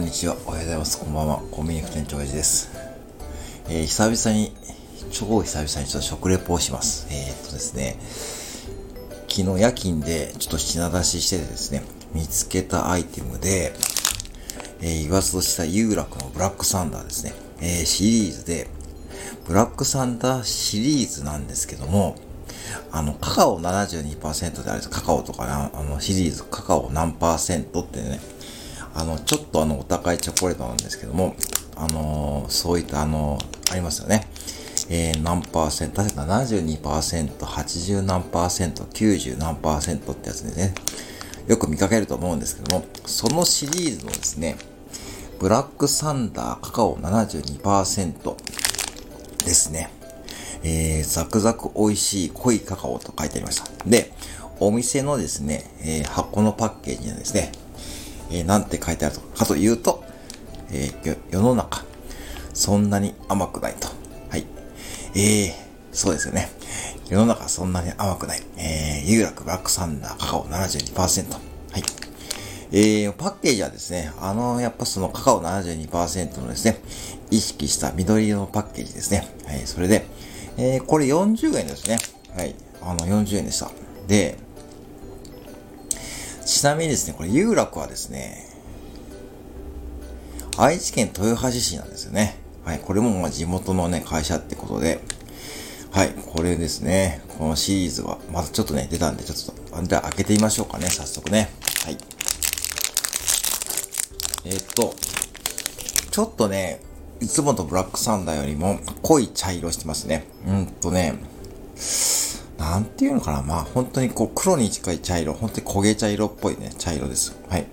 んにちは。おはようございます。こんばんは。コンビニ店長エジです。えー、久々に、超久々にちょっと食レポをします。えー、っとですね、昨日夜勤でちょっと品出ししててですね、見つけたアイテムで、えー、言わずとした有楽のブラックサンダーですね、えー、シリーズで、ブラックサンダーシリーズなんですけども、あの、カカオ72%であるカカオとかな、あの、シリーズカカオ何パーセントってね、あの、ちょっとあの、お高いチョコレートなんですけども、あのー、そういったあのー、ありますよね。えー、何パーセント、確か72%、80何パーセント、90何パーセントってやつでね、よく見かけると思うんですけども、そのシリーズのですね、ブラックサンダーカカオ72%ですね。えー、ザクザク美味しい濃いカカオと書いてありました。で、お店のですね、えー、箱のパッケージにはですね、えー、なんて書いてあるかというと、えー、世の中、そんなに甘くないと。はい。えー、そうですよね。世の中そんなに甘くない。えー、有楽ブラックサンダーカカオ72%。はい。えー、パッケージはですね、あの、やっぱそのカカオ72%のですね、意識した緑色のパッケージですね。はい、それで、えー、これ40円ですね。はい、あの、40円でした。で、ちなみにですね、これ、有楽はですね、愛知県豊橋市なんですよね。はい、これもまあ地元のね、会社ってことで、はい、これですね、このシリーズは、またちょっとね、出たんで、ちょっと、じゃあ開けてみましょうかね、早速ね。はい。えー、っと、ちょっとね、いつもとブラックサンダーよりも濃い茶色してますね。うんとね、なんていうのかな。まあ本当にこう黒に近い茶色、本当に焦げ茶色っぽいね、茶色です。はい。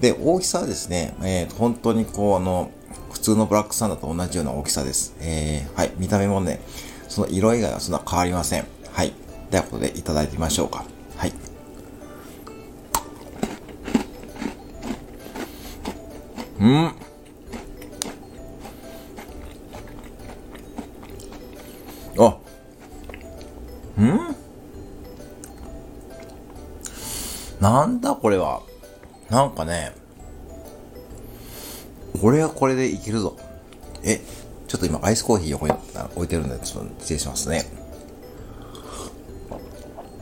で、大きさはですね、えー、本当にこうあの、普通のブラックサンダーと同じような大きさです。えー、はい。見た目もね、その色以外はそんな変わりません。はい。では、ここでいただいてみましょうか。はい。うん。なんだこれは。なんかね、これはこれでいけるぞ。え、ちょっと今アイスコーヒー横に置いてるんで、ちょっと失礼しますね。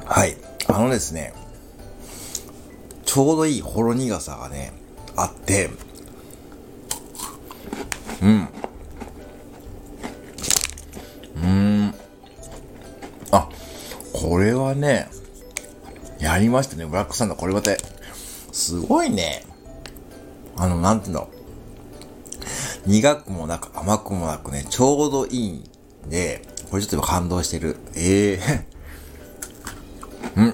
はい。あのですね、ちょうどいいほろ苦さがね、あって、うん。うーん。あこれはね、やりましたね。ブラックサンダー。これまた、すごいね。あの、なんていうの。苦くもなく甘くもなくね、ちょうどいいんで、これちょっと今感動してる。ええー、うん。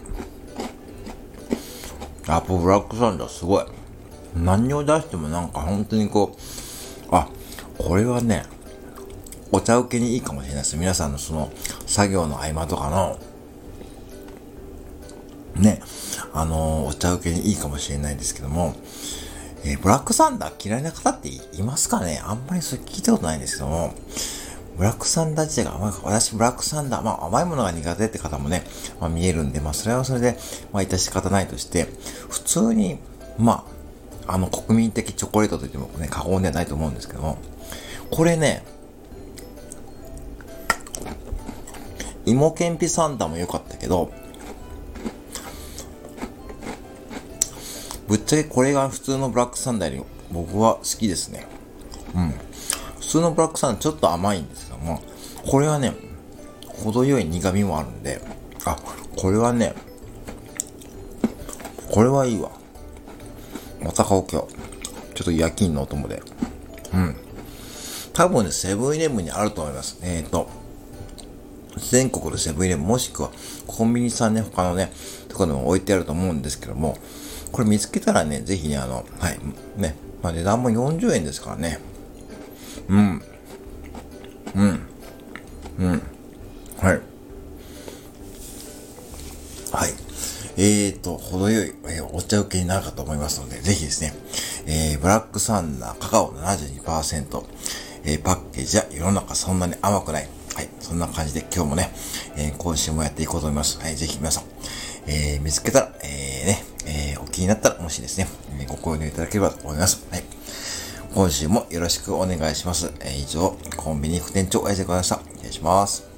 やっぱブラックサンダーすごい。何を出してもなんか本当にこう、あ、これはね、お茶受けにいいかもしれないです。皆さんのその作業の合間とかのね、あのー、お茶受けにいいかもしれないですけども、えー、ブラックサンダー嫌いな方っていますかね？あんまりそれ聞いたことないんですけども、ブラックサンダー自体が甘い、私ブラックサンダー、まあ甘いものが苦手って方もね、まあ見えるんで、まあそれはそれで、まあ致し方ないとして、普通に、まあ、あの国民的チョコレートと言ってもね、過言ではないと思うんですけども、これね、芋けんぴサンダーも良かったけど、ぶっちゃけこれが普通のブラックサンダーより僕は好きですね。うん。普通のブラックサンダーちょっと甘いんですけども、これはね、程よい苦味もあるんで、あ、これはね、これはいいわ。また買おう今日。ちょっと夜勤のお供で。うん。多分ね、セブンイレブンにあると思います。えっ、ー、と、全国のセブンイレブンもしくはコンビニさんね、他のね、とかでも置いてあると思うんですけども、これ見つけたらね、ぜひね、あの、はい、ね、まあ、値段も40円ですからね。うん。うん。うん。はい。はい。えーと、程よい、えー、お茶受けになるかと思いますので、ぜひですね、えー、ブラックサンダーカカオ72%、えー、パッケージは世の中そんなに甘くない。はい。そんな感じで今日もね、えー、今週もやっていこうと思います。はい。ぜひ皆さん、えー、見つけたら、えー、気になったら、もしですね、ご購入いただければと思います。はい。今週もよろしくお願いします。え、以上、コンビニ副店長、あいでございました。失礼します。